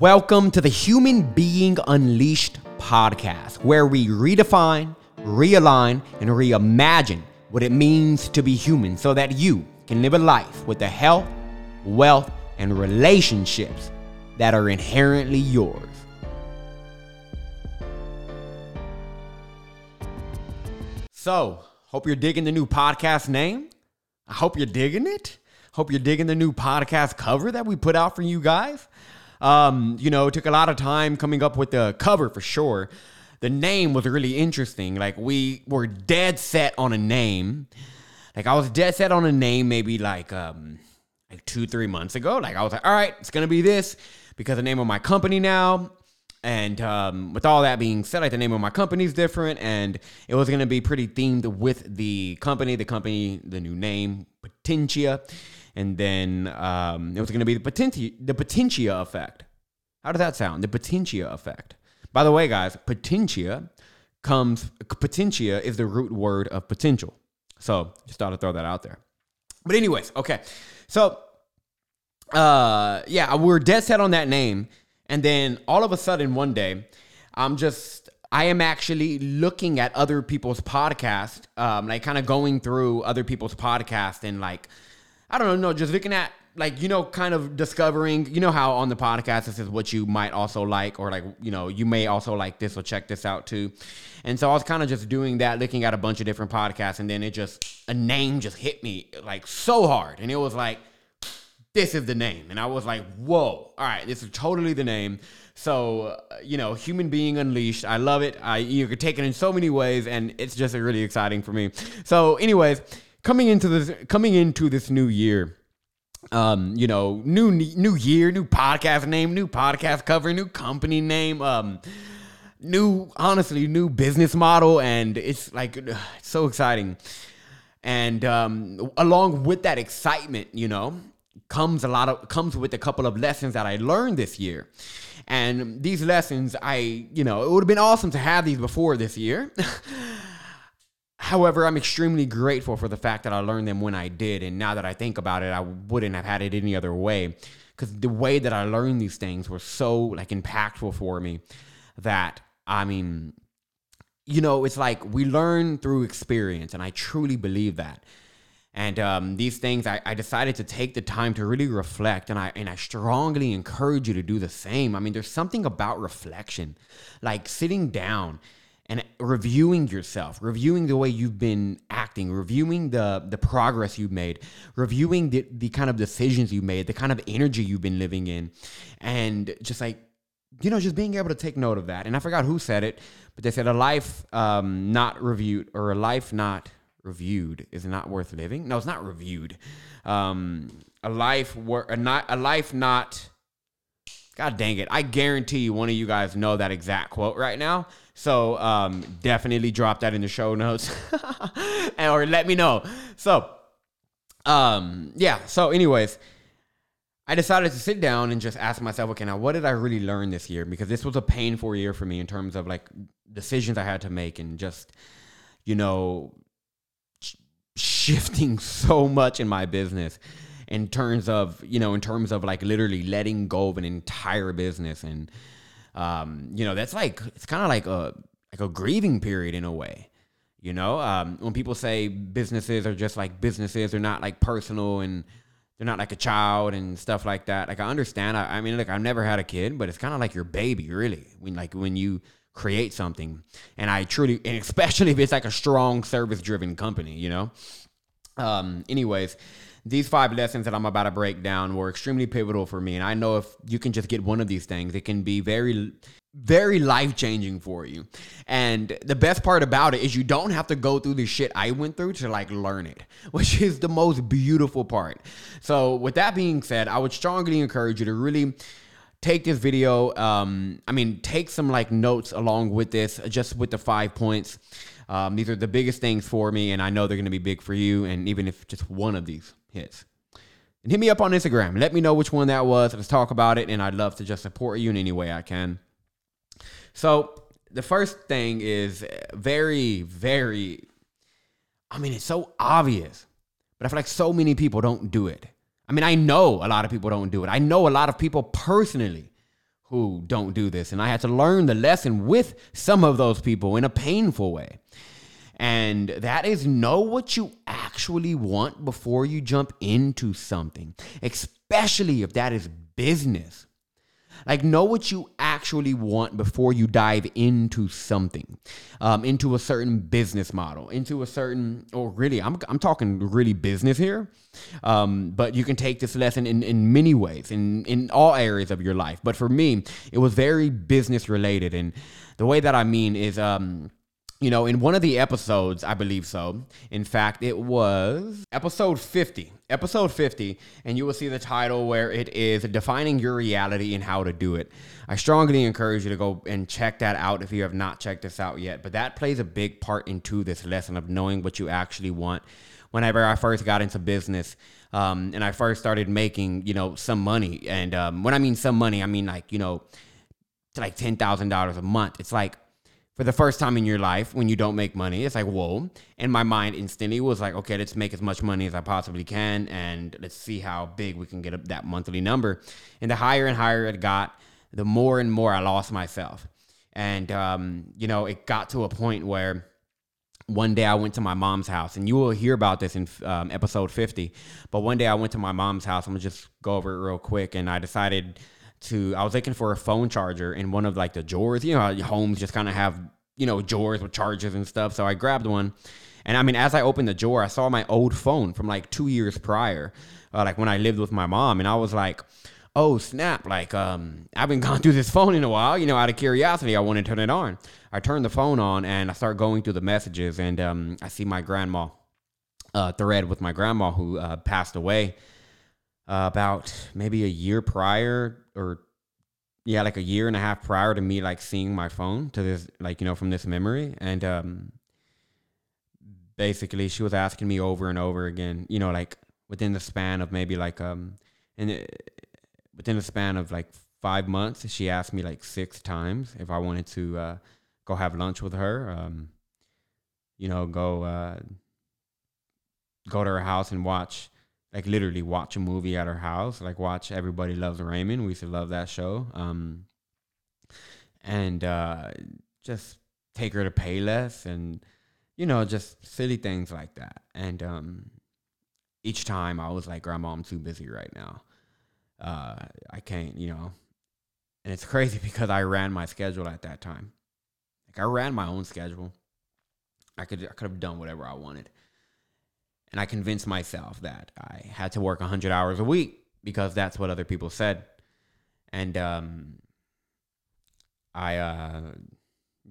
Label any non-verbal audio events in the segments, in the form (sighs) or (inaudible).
Welcome to the Human Being Unleashed podcast, where we redefine, realign, and reimagine what it means to be human so that you can live a life with the health, wealth, and relationships that are inherently yours. So, hope you're digging the new podcast name. I hope you're digging it. Hope you're digging the new podcast cover that we put out for you guys. Um, you know, it took a lot of time coming up with the cover for sure. The name was really interesting. Like we were dead set on a name. Like I was dead set on a name maybe like um like 2 3 months ago. Like I was like, "All right, it's going to be this because the name of my company now and um, with all that being said, like the name of my company is different, and it was going to be pretty themed with the company, the company, the new name, Potentia, and then um, it was going to be the Potentia, the Potentia effect. How does that sound? The Potentia effect. By the way, guys, Potentia comes. Potentia is the root word of potential. So just thought I'd throw that out there. But anyways, okay. So uh, yeah, we're dead set on that name and then all of a sudden, one day, I'm just, I am actually looking at other people's podcast, um, like kind of going through other people's podcast and like, I don't know, just looking at like you know kind of discovering you know how on the podcast this is what you might also like or like you know you may also like this or check this out too and so i was kind of just doing that looking at a bunch of different podcasts and then it just a name just hit me like so hard and it was like this is the name. And I was like, whoa, all right, this is totally the name. So, uh, you know, Human Being Unleashed, I love it. I you could take it in so many ways, and it's just really exciting for me. So, anyways, coming into this coming into this new year, um, you know, new new year, new podcast name, new podcast cover, new company name, um, new honestly, new business model, and it's like it's so exciting. And um, along with that excitement, you know, comes a lot of comes with a couple of lessons that I learned this year. And these lessons, I, you know, it would have been awesome to have these before this year. (laughs) However, I'm extremely grateful for the fact that I learned them when I did. And now that I think about it, I wouldn't have had it any other way. Because the way that I learned these things were so like impactful for me that I mean, you know, it's like we learn through experience, and I truly believe that. And um, these things, I, I, decided to take the time to really reflect, and I and I strongly encourage you to do the same. I mean, there's something about reflection, like sitting down and reviewing yourself, reviewing the way you've been acting, reviewing the the progress you've made, reviewing the the kind of decisions you made, the kind of energy you've been living in, and just like you know, just being able to take note of that. And I forgot who said it, but they said a life um, not reviewed or a life not reviewed is not worth living. No, it's not reviewed. Um, a life wor- a not a life not. God dang it! I guarantee you, one of you guys know that exact quote right now. So um, definitely drop that in the show notes, (laughs) or let me know. So, um, yeah. So, anyways, I decided to sit down and just ask myself, okay, now what did I really learn this year? Because this was a painful year for me in terms of like decisions I had to make and just, you know, shifting (laughs) so much in my business in terms of you know in terms of like literally letting go of an entire business and um you know that's like it's kind of like a like a grieving period in a way you know um when people say businesses are just like businesses they're not like personal and they're not like a child and stuff like that like i understand i, I mean look i've never had a kid but it's kind of like your baby really when like when you create something. And I truly, and especially if it's like a strong service driven company, you know? Um, anyways, these five lessons that I'm about to break down were extremely pivotal for me. And I know if you can just get one of these things, it can be very, very life changing for you. And the best part about it is you don't have to go through the shit I went through to like learn it, (laughs) which is the most beautiful part. So, with that being said, I would strongly encourage you to really take this video. Um, I mean, take some like notes along with this, just with the five points. Um, these are the biggest things for me, and I know they're going to be big for you. And even if just one of these hits, and hit me up on Instagram. Let me know which one that was. Let's talk about it, and I'd love to just support you in any way I can. So the first thing is very, very. I mean, it's so obvious, but I feel like so many people don't do it. I mean, I know a lot of people don't do it. I know a lot of people personally who don't do this. And I had to learn the lesson with some of those people in a painful way. And that is know what you actually want before you jump into something, especially if that is business. Like, know what you actually want before you dive into something, um, into a certain business model, into a certain, or really, I'm, I'm talking really business here. Um, but you can take this lesson in, in many ways, in, in all areas of your life. But for me, it was very business related. And the way that I mean is, um, you know, in one of the episodes, I believe so. In fact, it was episode 50. Episode 50, and you will see the title where it is Defining Your Reality and How to Do It. I strongly encourage you to go and check that out if you have not checked this out yet. But that plays a big part into this lesson of knowing what you actually want. Whenever I first got into business, um, and I first started making, you know, some money. And um, when I mean some money, I mean like, you know, like $10,000 a month. It's like, for the first time in your life when you don't make money. It's like, whoa. And my mind instantly was like, okay, let's make as much money as I possibly can and let's see how big we can get that monthly number. And the higher and higher it got, the more and more I lost myself. And, um, you know, it got to a point where one day I went to my mom's house, and you will hear about this in um, episode 50. But one day I went to my mom's house. I'm gonna just go over it real quick. And I decided to I was looking for a phone charger in one of like the drawers. You know, homes just kind of have you know drawers with chargers and stuff. So I grabbed one, and I mean, as I opened the drawer, I saw my old phone from like two years prior, uh, like when I lived with my mom, and I was like. Oh snap! Like um, I've been (laughs) gone through this phone in a while. You know, out of curiosity, I want to turn it on. I turned the phone on and I start going through the messages, and um, I see my grandma uh, thread with my grandma who uh, passed away uh, about maybe a year prior or yeah, like a year and a half prior to me like seeing my phone to this like you know from this memory. And um basically she was asking me over and over again, you know, like within the span of maybe like um and within the span of like 5 months, she asked me like 6 times if I wanted to uh go have lunch with her, um you know, go uh go to her house and watch like literally watch a movie at her house, like watch Everybody Loves Raymond. We used to love that show. Um, and uh, just take her to Payless and, you know, just silly things like that. And um, each time I was like, Grandma, I'm too busy right now. Uh, I can't, you know. And it's crazy (laughs) because I ran my schedule at that time. Like I ran my own schedule. I could I could have done whatever I wanted. And I convinced myself that I had to work 100 hours a week because that's what other people said. And um, I, uh,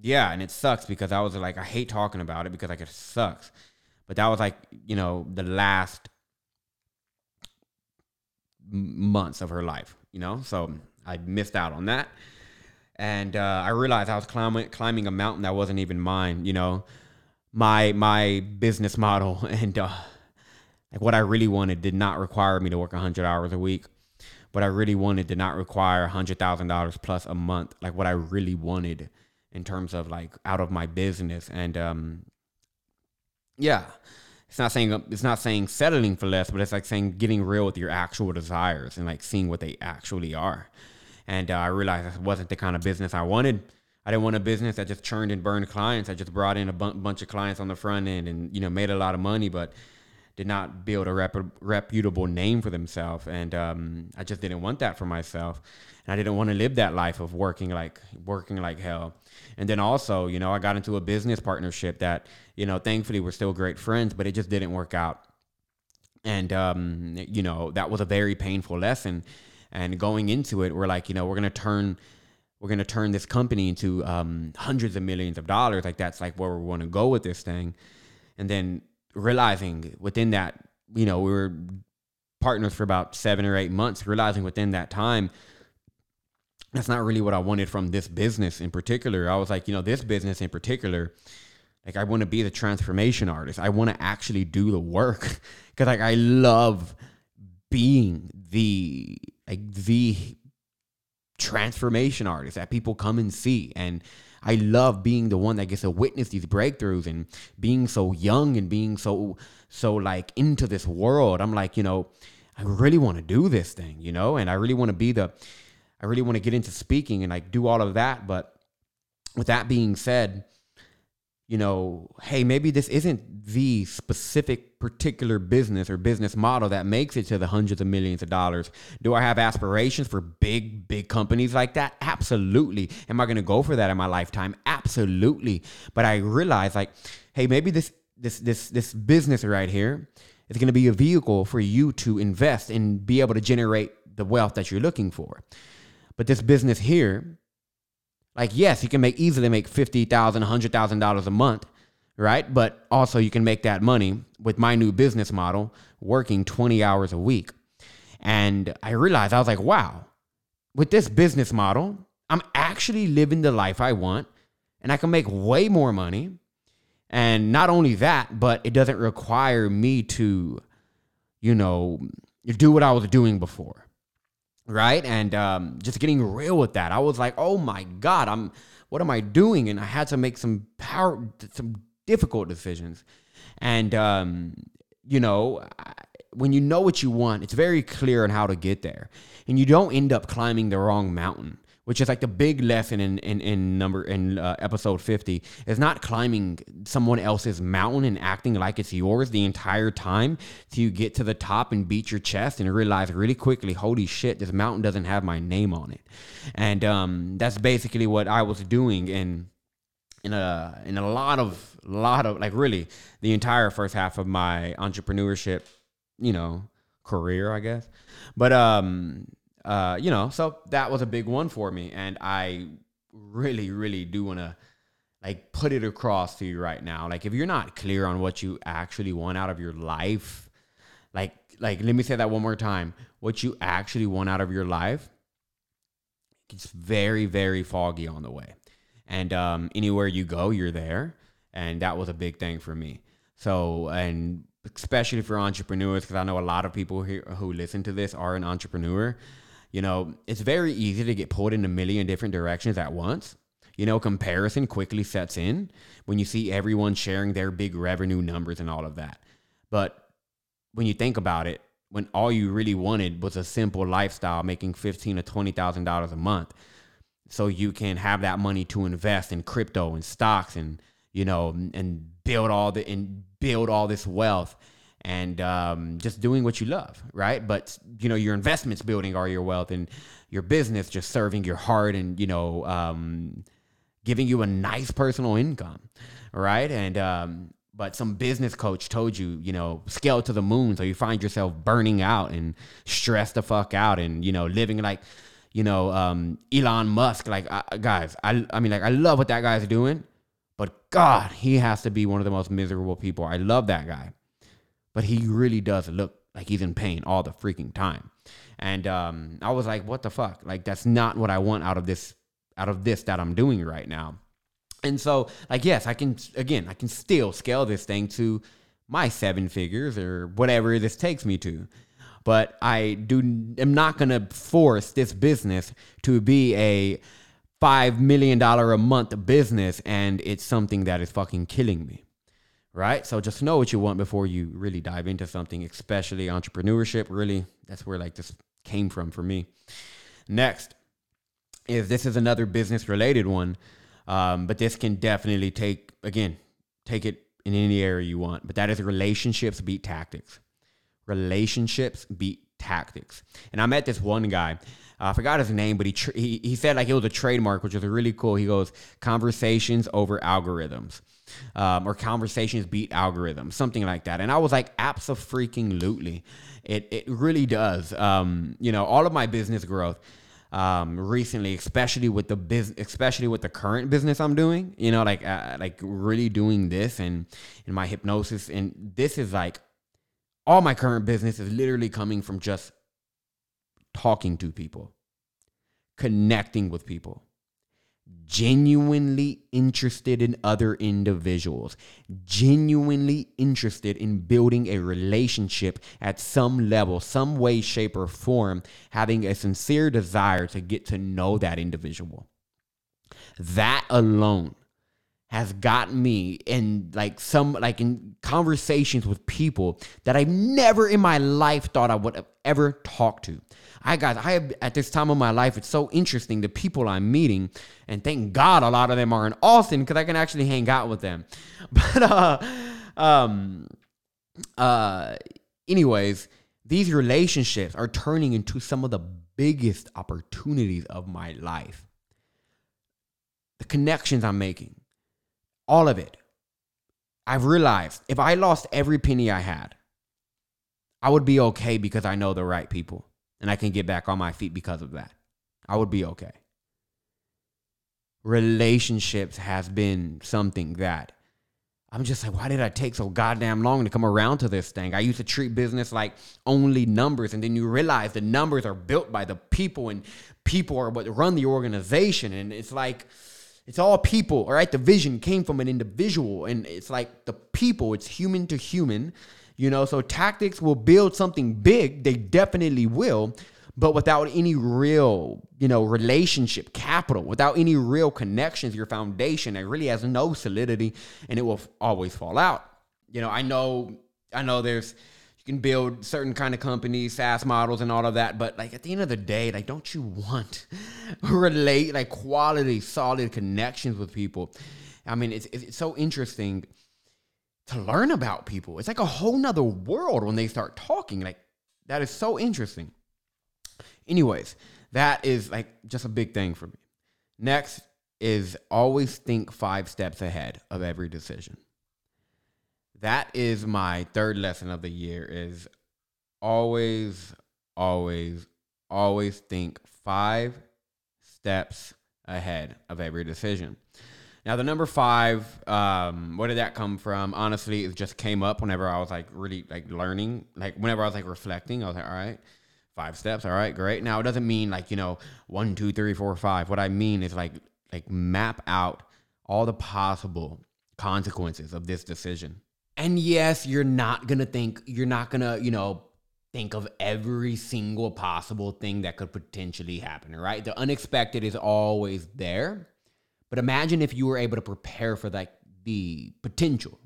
yeah, and it sucks because I was like, I hate talking about it because like it sucks. But that was like, you know, the last months of her life, you know? So I missed out on that. And uh, I realized I was climbing, climbing a mountain that wasn't even mine, you know? My my business model (laughs) and uh, like what I really wanted did not require me to work 100 hours a week. What I really wanted did not require $100,000 plus a month. Like what I really wanted in terms of like out of my business and um yeah. It's not saying it's not saying settling for less, but it's like saying getting real with your actual desires and like seeing what they actually are. And uh, I realized that wasn't the kind of business I wanted I didn't want a business that just churned and burned clients. I just brought in a bu- bunch of clients on the front end and you know made a lot of money, but did not build a rep- reputable name for themselves. And um, I just didn't want that for myself, and I didn't want to live that life of working like working like hell. And then also, you know, I got into a business partnership that you know, thankfully, we're still great friends, but it just didn't work out. And um, you know, that was a very painful lesson. And going into it, we're like, you know, we're gonna turn we're going to turn this company into um, hundreds of millions of dollars. Like that's like where we want to go with this thing. And then realizing within that, you know, we were partners for about seven or eight months, realizing within that time, that's not really what I wanted from this business in particular. I was like, you know, this business in particular, like I want to be the transformation artist. I want to actually do the work (laughs) because like I love being the like the transformation artists that people come and see. And I love being the one that gets to witness these breakthroughs and being so young and being so so like into this world. I'm like, you know, I really want to do this thing, you know, and I really want to be the I really want to get into speaking and like do all of that. But with that being said, you know, hey, maybe this isn't the specific particular business or business model that makes it to the hundreds of millions of dollars. Do I have aspirations for big, big companies like that? Absolutely. Am I going to go for that in my lifetime? Absolutely. But I realize like, hey, maybe this this this this business right here is going to be a vehicle for you to invest and be able to generate the wealth that you're looking for. But this business here like, yes, you can make easily make fifty thousand, hundred thousand dollars a month, right? But also you can make that money with my new business model, working 20 hours a week. And I realized I was like, wow, with this business model, I'm actually living the life I want and I can make way more money. And not only that, but it doesn't require me to, you know, do what I was doing before right? And um, just getting real with that, I was like, oh my god, I'm what am I doing? And I had to make some power, some difficult decisions. And um, you know, when you know what you want, it's very clear on how to get there, and you don't end up climbing the wrong mountain which is like the big lesson in in, in number in uh, episode 50 is not climbing someone else's mountain and acting like it's yours the entire time till you get to the top and beat your chest and realize really quickly holy shit this mountain doesn't have my name on it. And um, that's basically what i was doing in in a in a lot of lot of like really the entire first half of my entrepreneurship you know career i guess. But um uh, you know, so that was a big one for me. And I really, really do want to like put it across to you right now. Like if you're not clear on what you actually want out of your life, like like let me say that one more time. What you actually want out of your life, it's very, very foggy on the way. And um, anywhere you go, you're there. And that was a big thing for me. So, and especially for entrepreneurs, because I know a lot of people here who listen to this are an entrepreneur. You know, it's very easy to get pulled in a million different directions at once. You know, comparison quickly sets in when you see everyone sharing their big revenue numbers and all of that. But when you think about it, when all you really wanted was a simple lifestyle making fifteen to twenty thousand dollars a month, so you can have that money to invest in crypto and stocks and you know and build all the and build all this wealth and um, just doing what you love, right? But you know, your investments building all your wealth, and your business just serving your heart, and you know, um, giving you a nice personal income, right? And um, but some business coach told you, you know, scale to the moon, so you find yourself burning out and stressed the fuck out, and you know, living like. You know, um, Elon Musk, like guys, I, I mean, like I love what that guy's doing, but God, he has to be one of the most miserable people. I love that guy but he really does look like he's in pain all the freaking time. And um, I was like, what the fuck? Like that's not what I want out of this out of this that I'm doing right now. And so, like, yes, I can again, I can still scale this thing to my seven figures or whatever this takes me to. But I do am not gonna force this business to be a five million dollar a month business and it's something that is fucking killing me right? So just know what you want before you really dive into something, especially entrepreneurship. Really, that's where like this came from for me. Next is this is another business related one, um, but this can definitely take again take it in any area you want. But that is relationships beat tactics. Relationships beat tactics. And I met this one guy. Uh, I forgot his name, but he, he he said like it was a trademark, which was really cool. He goes conversations over algorithms um, or conversations beat algorithms, something like that. And I was like, absolutely. It, it really does. Um, you know, all of my business growth um, recently, especially with the business, especially with the current business I'm doing, you know, like, uh, like really doing this and in my hypnosis. And this is like all my current business is literally coming from just talking to people, connecting with people genuinely interested in other individuals, genuinely interested in building a relationship at some level, some way, shape, or form, having a sincere desire to get to know that individual. That alone has gotten me in like some like in conversations with people that I've never in my life thought I would have ever talked to. I got I have at this time of my life, it's so interesting the people I'm meeting, and thank God a lot of them are in Austin because I can actually hang out with them. (laughs) But uh um uh anyways, these relationships are turning into some of the biggest opportunities of my life. The connections I'm making, all of it. I've realized if I lost every penny I had, I would be okay because I know the right people and I can get back on my feet because of that. I would be okay. Relationships has been something that I'm just like, why did I take so goddamn long to come around to this thing? I used to treat business like only numbers, and then you realize the numbers are built by the people, and people are what run the organization. And it's like, it's all people, all right? The vision came from an individual, and it's like the people, it's human to human, you know? So tactics will build something big, they definitely will, but without any real, you know, relationship capital, without any real connections, your foundation, it really has no solidity and it will always fall out. You know, I know, I know there's, can build certain kind of companies, SaaS models and all of that, but like at the end of the day, like, don't you want (laughs) relate, like quality, solid connections with people? I mean, it's, it's so interesting to learn about people. It's like a whole nother world when they start talking. Like, that is so interesting. Anyways, that is like just a big thing for me. Next is always think five steps ahead of every decision. That is my third lesson of the year is always always always think five steps ahead of every decision. Now the number five, um, where did that come from? Honestly, it just came up whenever I was like really like learning, like whenever I was like reflecting. I was like, all right, five steps. All right, great. Now it doesn't mean like, you know, one, two, three, four, five. What I mean is like like map out all the possible consequences of this decision. And yes, you're not gonna think, you're not gonna, you know, think of every single possible thing that could potentially happen, right? The unexpected is always there. But imagine if you were able to prepare for like the potential,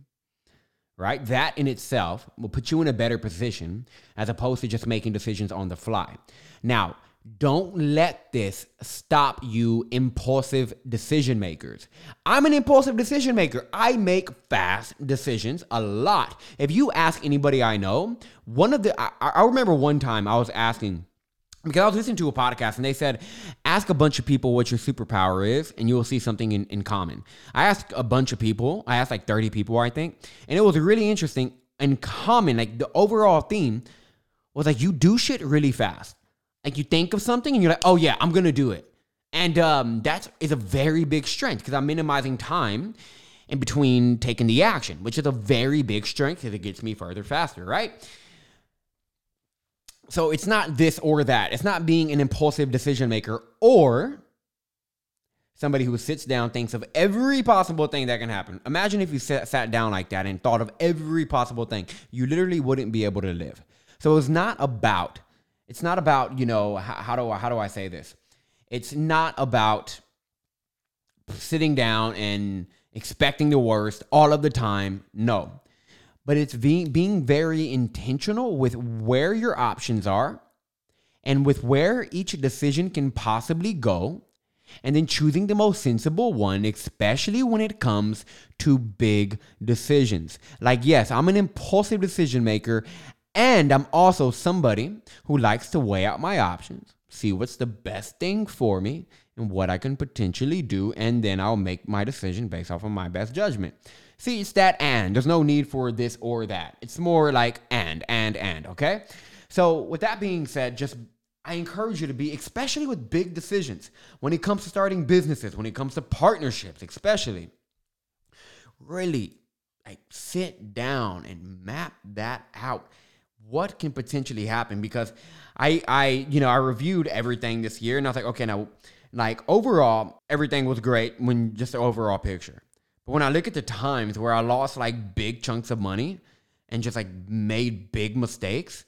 right? That in itself will put you in a better position as opposed to just making decisions on the fly. Now, don't let this stop you impulsive decision makers. I'm an impulsive decision maker. I make fast decisions a lot. If you ask anybody I know, one of the, I, I remember one time I was asking, because I was listening to a podcast and they said, ask a bunch of people what your superpower is and you will see something in, in common. I asked a bunch of people, I asked like 30 people, I think, and it was really interesting. In common, like the overall theme was like you do shit really fast. Like you think of something and you're like, oh yeah, I'm gonna do it. And um, that is a very big strength because I'm minimizing time in between taking the action, which is a very big strength because it gets me further faster, right? So it's not this or that. It's not being an impulsive decision maker or somebody who sits down, thinks of every possible thing that can happen. Imagine if you sat, sat down like that and thought of every possible thing. You literally wouldn't be able to live. So it's not about, it's not about, you know, how, how do I, how do I say this? It's not about sitting down and expecting the worst all of the time. No but it's being being very intentional with where your options are and with where each decision can possibly go and then choosing the most sensible one especially when it comes to big decisions like yes i'm an impulsive decision maker and i'm also somebody who likes to weigh out my options see what's the best thing for me and what i can potentially do and then i'll make my decision based off of my best judgment See, it's that and. There's no need for this or that. It's more like and, and, and, okay? So, with that being said, just I encourage you to be, especially with big decisions, when it comes to starting businesses, when it comes to partnerships, especially, really like sit down and map that out. What can potentially happen? Because I, I, you know, I reviewed everything this year, and I was like, okay, now, like overall, everything was great when just the overall picture. But when I look at the times where I lost like big chunks of money and just like made big mistakes,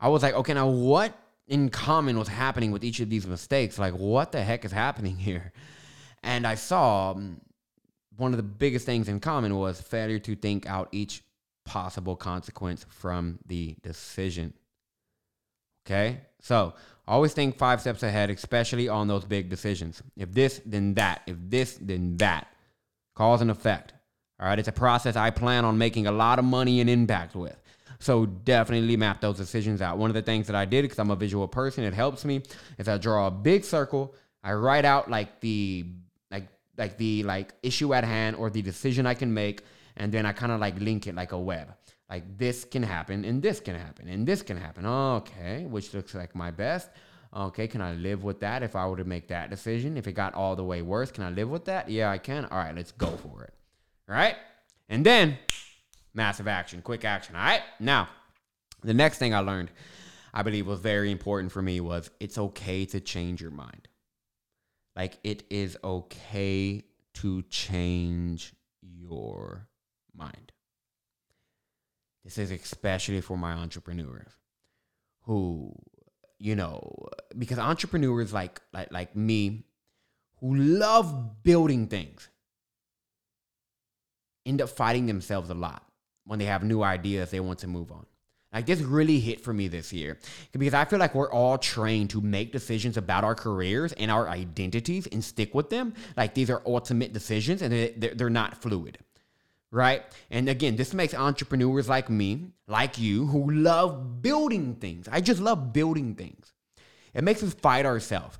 I was like, okay, now what in common was happening with each of these mistakes? Like, what the heck is happening (laughs) here? And I saw um, one of the biggest things in common was failure to think out each possible consequence from the decision. Okay? So always think five steps ahead, especially on those big decisions. If this, then that. If this, then that. Cause and effect. All right? It's a process I plan on making a lot of money and impact with. So definitely map those decisions out. One of the things that I did, because I'm a visual person, it helps me, is I draw a big circle. I write out like the like like the like issue at hand or the decision I can make, and then I kind of like link it like a web. Like this can happen, and this can happen, and this can happen. Okay, which looks like my best. Okay, can I live with that if I were to make that decision? If it got all the way worse, can I live with that? Yeah, I can. All right, let's go for it. All right, and then massive action, quick action. All right. Now, the next thing I learned, I believe was very important for me was it's okay to change your mind. Like it is okay to change your mind. This is especially for my entrepreneurs who, you know, because entrepreneurs like like like me who love building things end up fighting themselves a lot when they have new ideas they want to move on. Like this really hit for me this year because I feel like we're all trained to make decisions about our careers and our identities and stick with them. Like these are ultimate decisions and they're not fluid, right? And again, this makes entrepreneurs like me, like you, who love building things. I just love building things. It makes us fight ourselves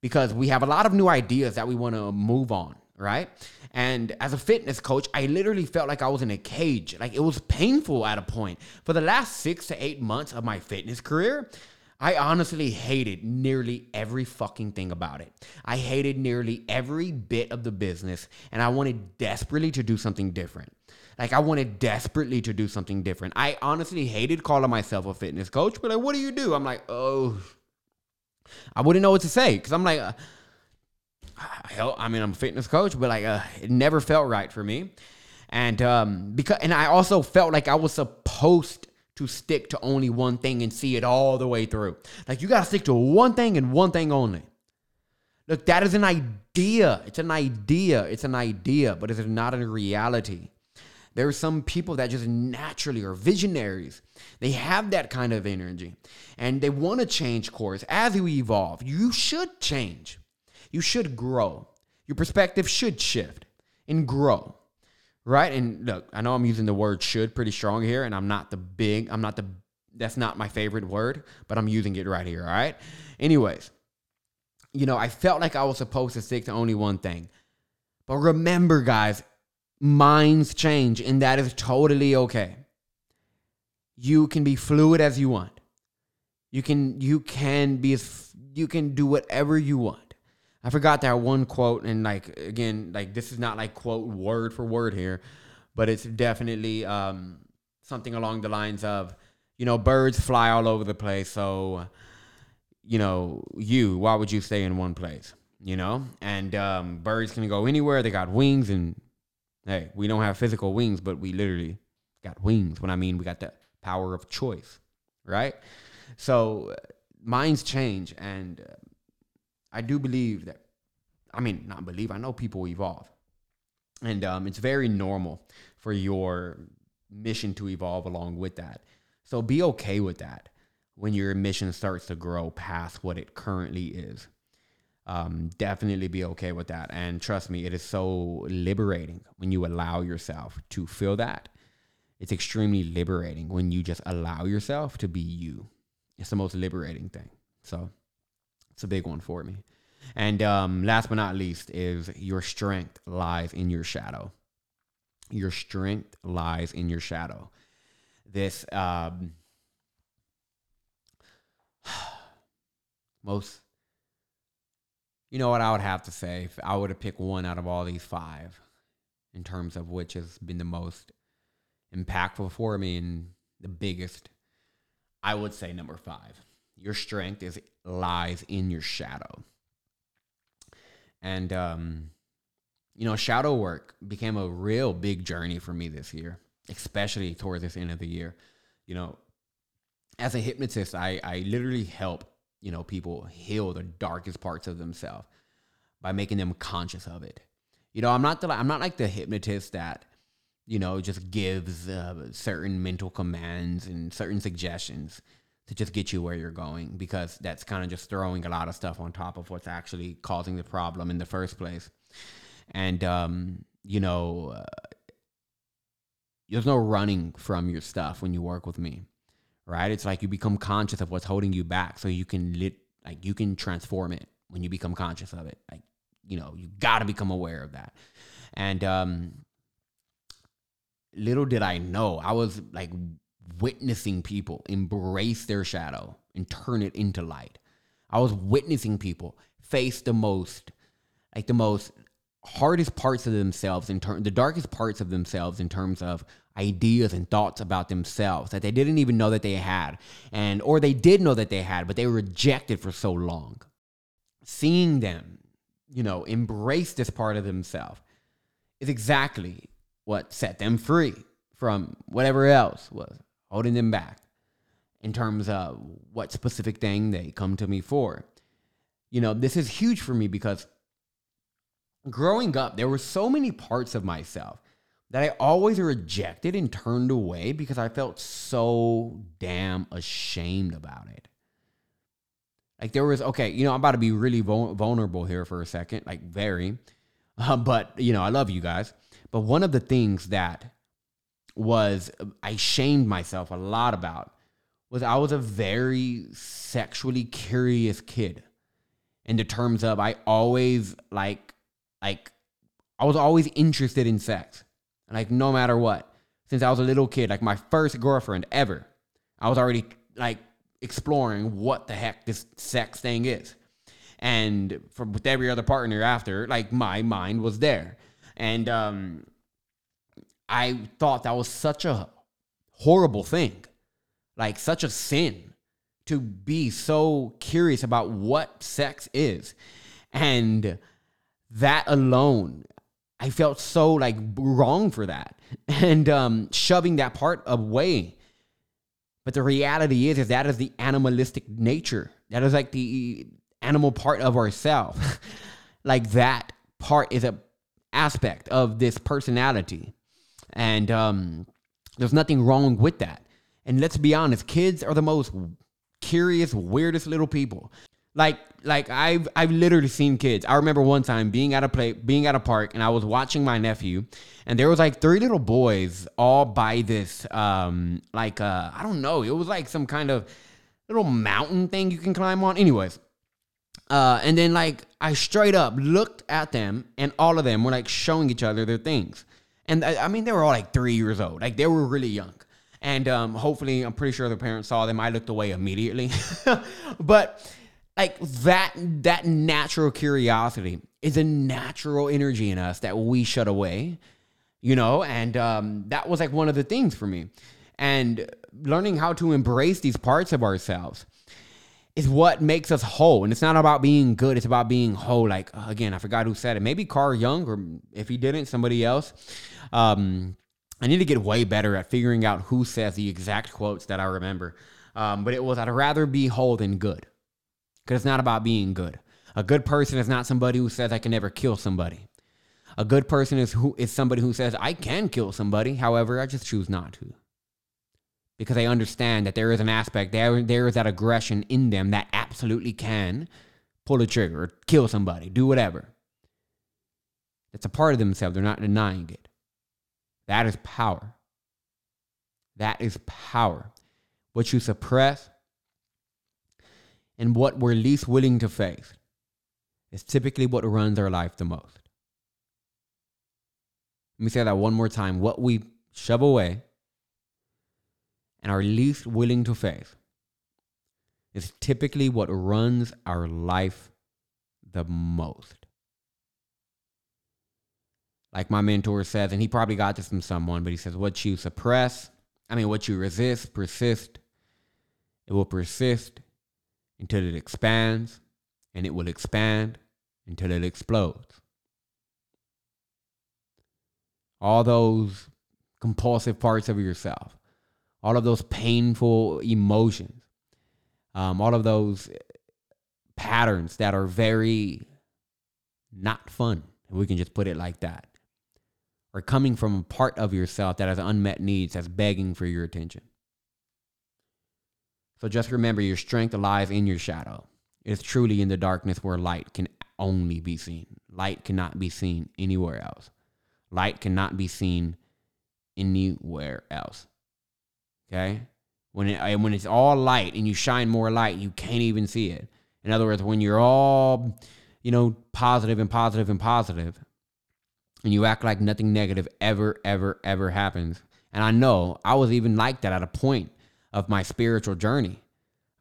because we have a lot of new ideas that we want to move on, right? And as a fitness coach, I literally felt like I was in a cage. Like it was painful at a point. For the last six to eight months of my fitness career, I honestly hated nearly every fucking thing about it. I hated nearly every bit of the business, and I wanted desperately to do something different. Like I wanted desperately to do something different. I honestly hated calling myself a fitness coach, but like, what do you do? I'm like, oh, I wouldn't know what to say because I'm like, uh, hell, I mean, I'm a fitness coach, but like, uh, it never felt right for me. And um, because, and I also felt like I was supposed to stick to only one thing and see it all the way through. Like, you got to stick to one thing and one thing only. Look, that is an idea. It's an idea. It's an idea, but it's not a reality. There are some people that just naturally are visionaries. They have that kind of energy and they want to change course as you evolve. You should change you should grow. Your perspective should shift and grow. Right? And look, I know I'm using the word should pretty strong here, and I'm not the big, I'm not the, that's not my favorite word, but I'm using it right here. All right. Anyways, you know, I felt like I was supposed to stick to only one thing. But remember, guys, minds change, and that is totally okay. You can be fluid as you want. You can you can be you can do whatever you want. I forgot that one quote, and like again, like this is not like quote word for word here, but it's definitely um, something along the lines of, you know, birds fly all over the place, so you know, you, why would you stay in one place? You know, and um, birds can go anywhere. They got wings, and hey, we don't have physical wings, but we literally got wings. When I mean we got the power of choice, right? So minds change, and I do believe that, I mean, not believe, I know people evolve. And um, it's very normal for your mission to evolve along with that. So be okay with that when your mission starts to grow past what it currently is. Um, definitely be okay with that. And trust me, it is so liberating when you allow yourself to feel that. It's extremely liberating when you just allow yourself to be you. It's the most liberating thing. So it's a big one for me. And um, last but not least is your strength lies in your shadow. Your strength lies in your shadow. This um, (sighs) most, you know what I would have to say if I were to pick one out of all these five, in terms of which has been the most impactful for me and the biggest, I would say number five. Your strength is lies in your shadow. And um, you know, shadow work became a real big journey for me this year, especially towards this end of the year. You know, as a hypnotist, I I literally help you know people heal the darkest parts of themselves by making them conscious of it. You know, I'm not the I'm not like the hypnotist that you know just gives uh, certain mental commands and certain suggestions to just get you where you're going because that's kind of just throwing a lot of stuff on top of what's actually causing the problem in the first place. And um, you know, uh, there's no running from your stuff when you work with me, right? It's like you become conscious of what's holding you back, so you can lit like you can transform it when you become conscious of it. Like you know, you got to become aware of that. And um, little did I know, I was like witnessing people embrace their shadow and turn it into light. I was witnessing people face the most, like the most hardest parts of themselves in terms, the darkest parts of themselves in terms of ideas and thoughts about themselves that they didn't even know that they had, and or they did know that they had, but they rejected for so long. Seeing them, you know, embrace this part of themselves is exactly what set them free from whatever else was holding them back in terms of what specific thing they come to me for. You know, this is huge for me because growing up, there were so many parts of myself that I always rejected and turned away because I felt so damn ashamed about it. Like there was okay, you know, I'm about to be really vulnerable here for a second, like very, uh, (laughs) but you know, I love you guys. But one of the things that was I shamed myself a lot about was I was a very sexually curious kid in the terms of I always like like I was always interested in sex. Like no matter what. Since I was a little kid, like my first girlfriend ever, I was already like exploring what the heck this sex thing is. And for with every other partner after, like my mind was there. And um I thought that was such a horrible thing, like such a sin to be so curious about what sex is. And that alone, I felt so like wrong for that (laughs) and um, shoving that part away. But the reality is, is that is the animalistic nature. That is like the animal part of ourselves. (laughs) like that part is a aspect of this personality. And um, there's nothing wrong with that. And let's be honest, kids are the most curious, weirdest little people. Like, like I've I've literally seen kids. I remember one time being at a play, being at a park, and I was watching my nephew, and there was like three little boys all by this, um, like uh, I don't know, it was like some kind of little mountain thing you can climb on. Anyways, uh, and then like I straight up looked at them, and all of them were like showing each other their things. And I, I mean, they were all like three years old. Like they were really young. And um, hopefully, I'm pretty sure the parents saw them. I looked away immediately. (laughs) but like that, that natural curiosity is a natural energy in us that we shut away, you know? And um, that was like one of the things for me. And learning how to embrace these parts of ourselves is what makes us whole. And it's not about being good, it's about being whole. Like, again, I forgot who said it. Maybe Carl Jung, or if he didn't, somebody else. Um, I need to get way better at figuring out who says the exact quotes that I remember. Um, but it was, I'd rather be whole than good. Because it's not about being good. A good person is not somebody who says, I can never kill somebody. A good person is who is somebody who says, I can kill somebody. However, I just choose not to because they understand that there is an aspect there there is that aggression in them that absolutely can pull a trigger or kill somebody, do whatever. It's a part of themselves. They're not denying it. That is power. That is power. What you suppress and what we're least willing to face is typically what runs our life the most. Let me say that one more time. What we shove away and are least willing to face is typically what runs our life the most. Like my mentor says, and he probably got this from someone, but he says, What you suppress, I mean, what you resist, persist, it will persist until it expands, and it will expand until it explodes. All those compulsive parts of yourself, all of those painful emotions, um, all of those patterns that are very not fun We can just put it like that. Or coming from a part of yourself that has unmet needs, that's begging for your attention. So just remember your strength lies in your shadow. It's truly in the darkness where light can only be seen. Light cannot be seen anywhere else. Light cannot be seen anywhere else. Okay? When it, when it's all light and you shine more light, you can't even see it. In other words, when you're all, you know, positive and positive and positive, and you act like nothing negative ever, ever, ever happens. And I know I was even like that at a point of my spiritual journey.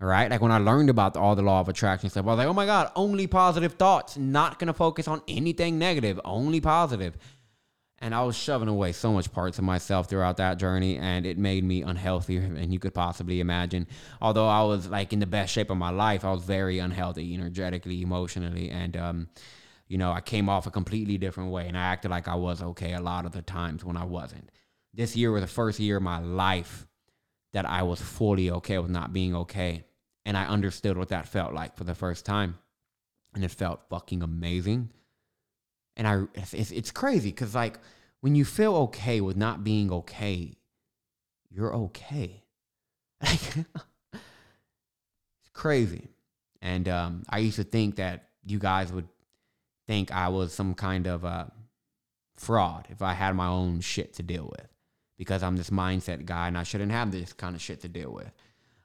All right. Like when I learned about all the law of attraction stuff, I was like, oh my God, only positive thoughts, not going to focus on anything negative, only positive. And I was shoving away so much parts of myself throughout that journey, and it made me unhealthier (laughs) than you could possibly imagine. Although I was like in the best shape of my life, I was very unhealthy, energetically, emotionally, and um, you know, I came off a completely different way, and I acted like I was okay a lot of the times when I wasn't. This year was the first year of my life that I was fully okay with not being okay, and I understood what that felt like for the first time, and it felt fucking amazing and I it's, it's crazy because like when you feel okay with not being okay, you're okay. (laughs) it's crazy. And um, I used to think that you guys would think I was some kind of a fraud if I had my own shit to deal with because I'm this mindset guy and I shouldn't have this kind of shit to deal with.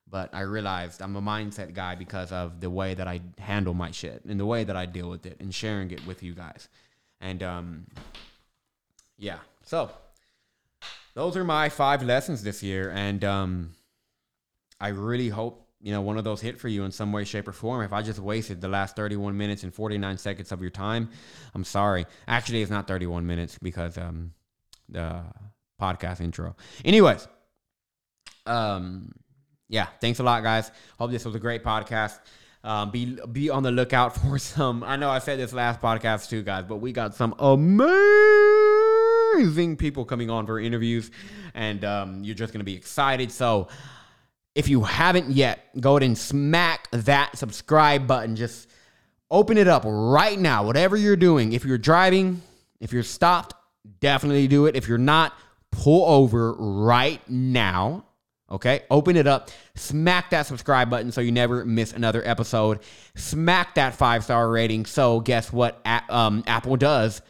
But I realized I'm a mindset guy because of the way that I handle my shit and the way that I deal with it and sharing it with you guys. And um, yeah, so those are my five lessons this year. And um, I really hope, you know, one of those hit for you in some way, shape, or form. If I just wasted the last 31 minutes and 49 seconds of your time, I'm sorry. Actually, it's not 31 minutes because um, the podcast intro. Anyways, um, yeah, thanks a lot, guys. Hope this was a great podcast. Um, be be on the lookout (laughs) for some. I know I said this last podcast too, guys, but we got some amazing people coming on for interviews, and um, you're just gonna be excited. So, if you haven't yet, go ahead and smack that subscribe button. Just open it up right now. Whatever you're doing, if you're driving, if you're stopped, definitely do it. If you're not, pull over right now Okay, open it up, smack that subscribe button so you never miss another episode. Smack that five star rating. So, guess what um, Apple does?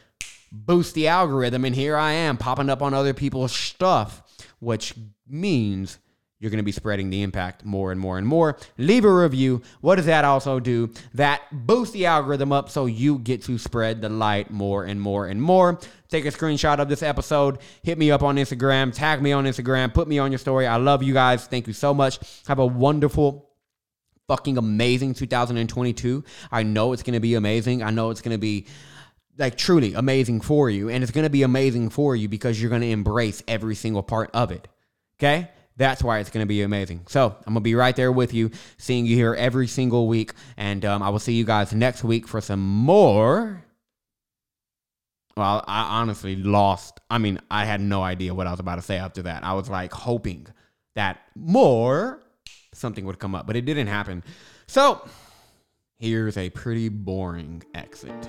Boost the algorithm, and here I am popping up on other people's stuff, which means you're going to be spreading the impact more and more and more. Leave a review. What does that also do? That boosts the algorithm up so you get to spread the light more and more and more. Take a screenshot of this episode, hit me up on Instagram, tag me on Instagram, put me on your story. I love you guys. Thank you so much. Have a wonderful, fucking amazing 2022. I know it's going to be amazing. I know it's going to be like truly amazing for you. And it's going to be amazing for you because you're going to embrace every single part of it. Okay? That's why it's going to be amazing. So I'm going to be right there with you, seeing you here every single week. And um, I will see you guys next week for some more. Well, I honestly lost. I mean, I had no idea what I was about to say after that. I was like hoping that more something would come up, but it didn't happen. So here's a pretty boring exit.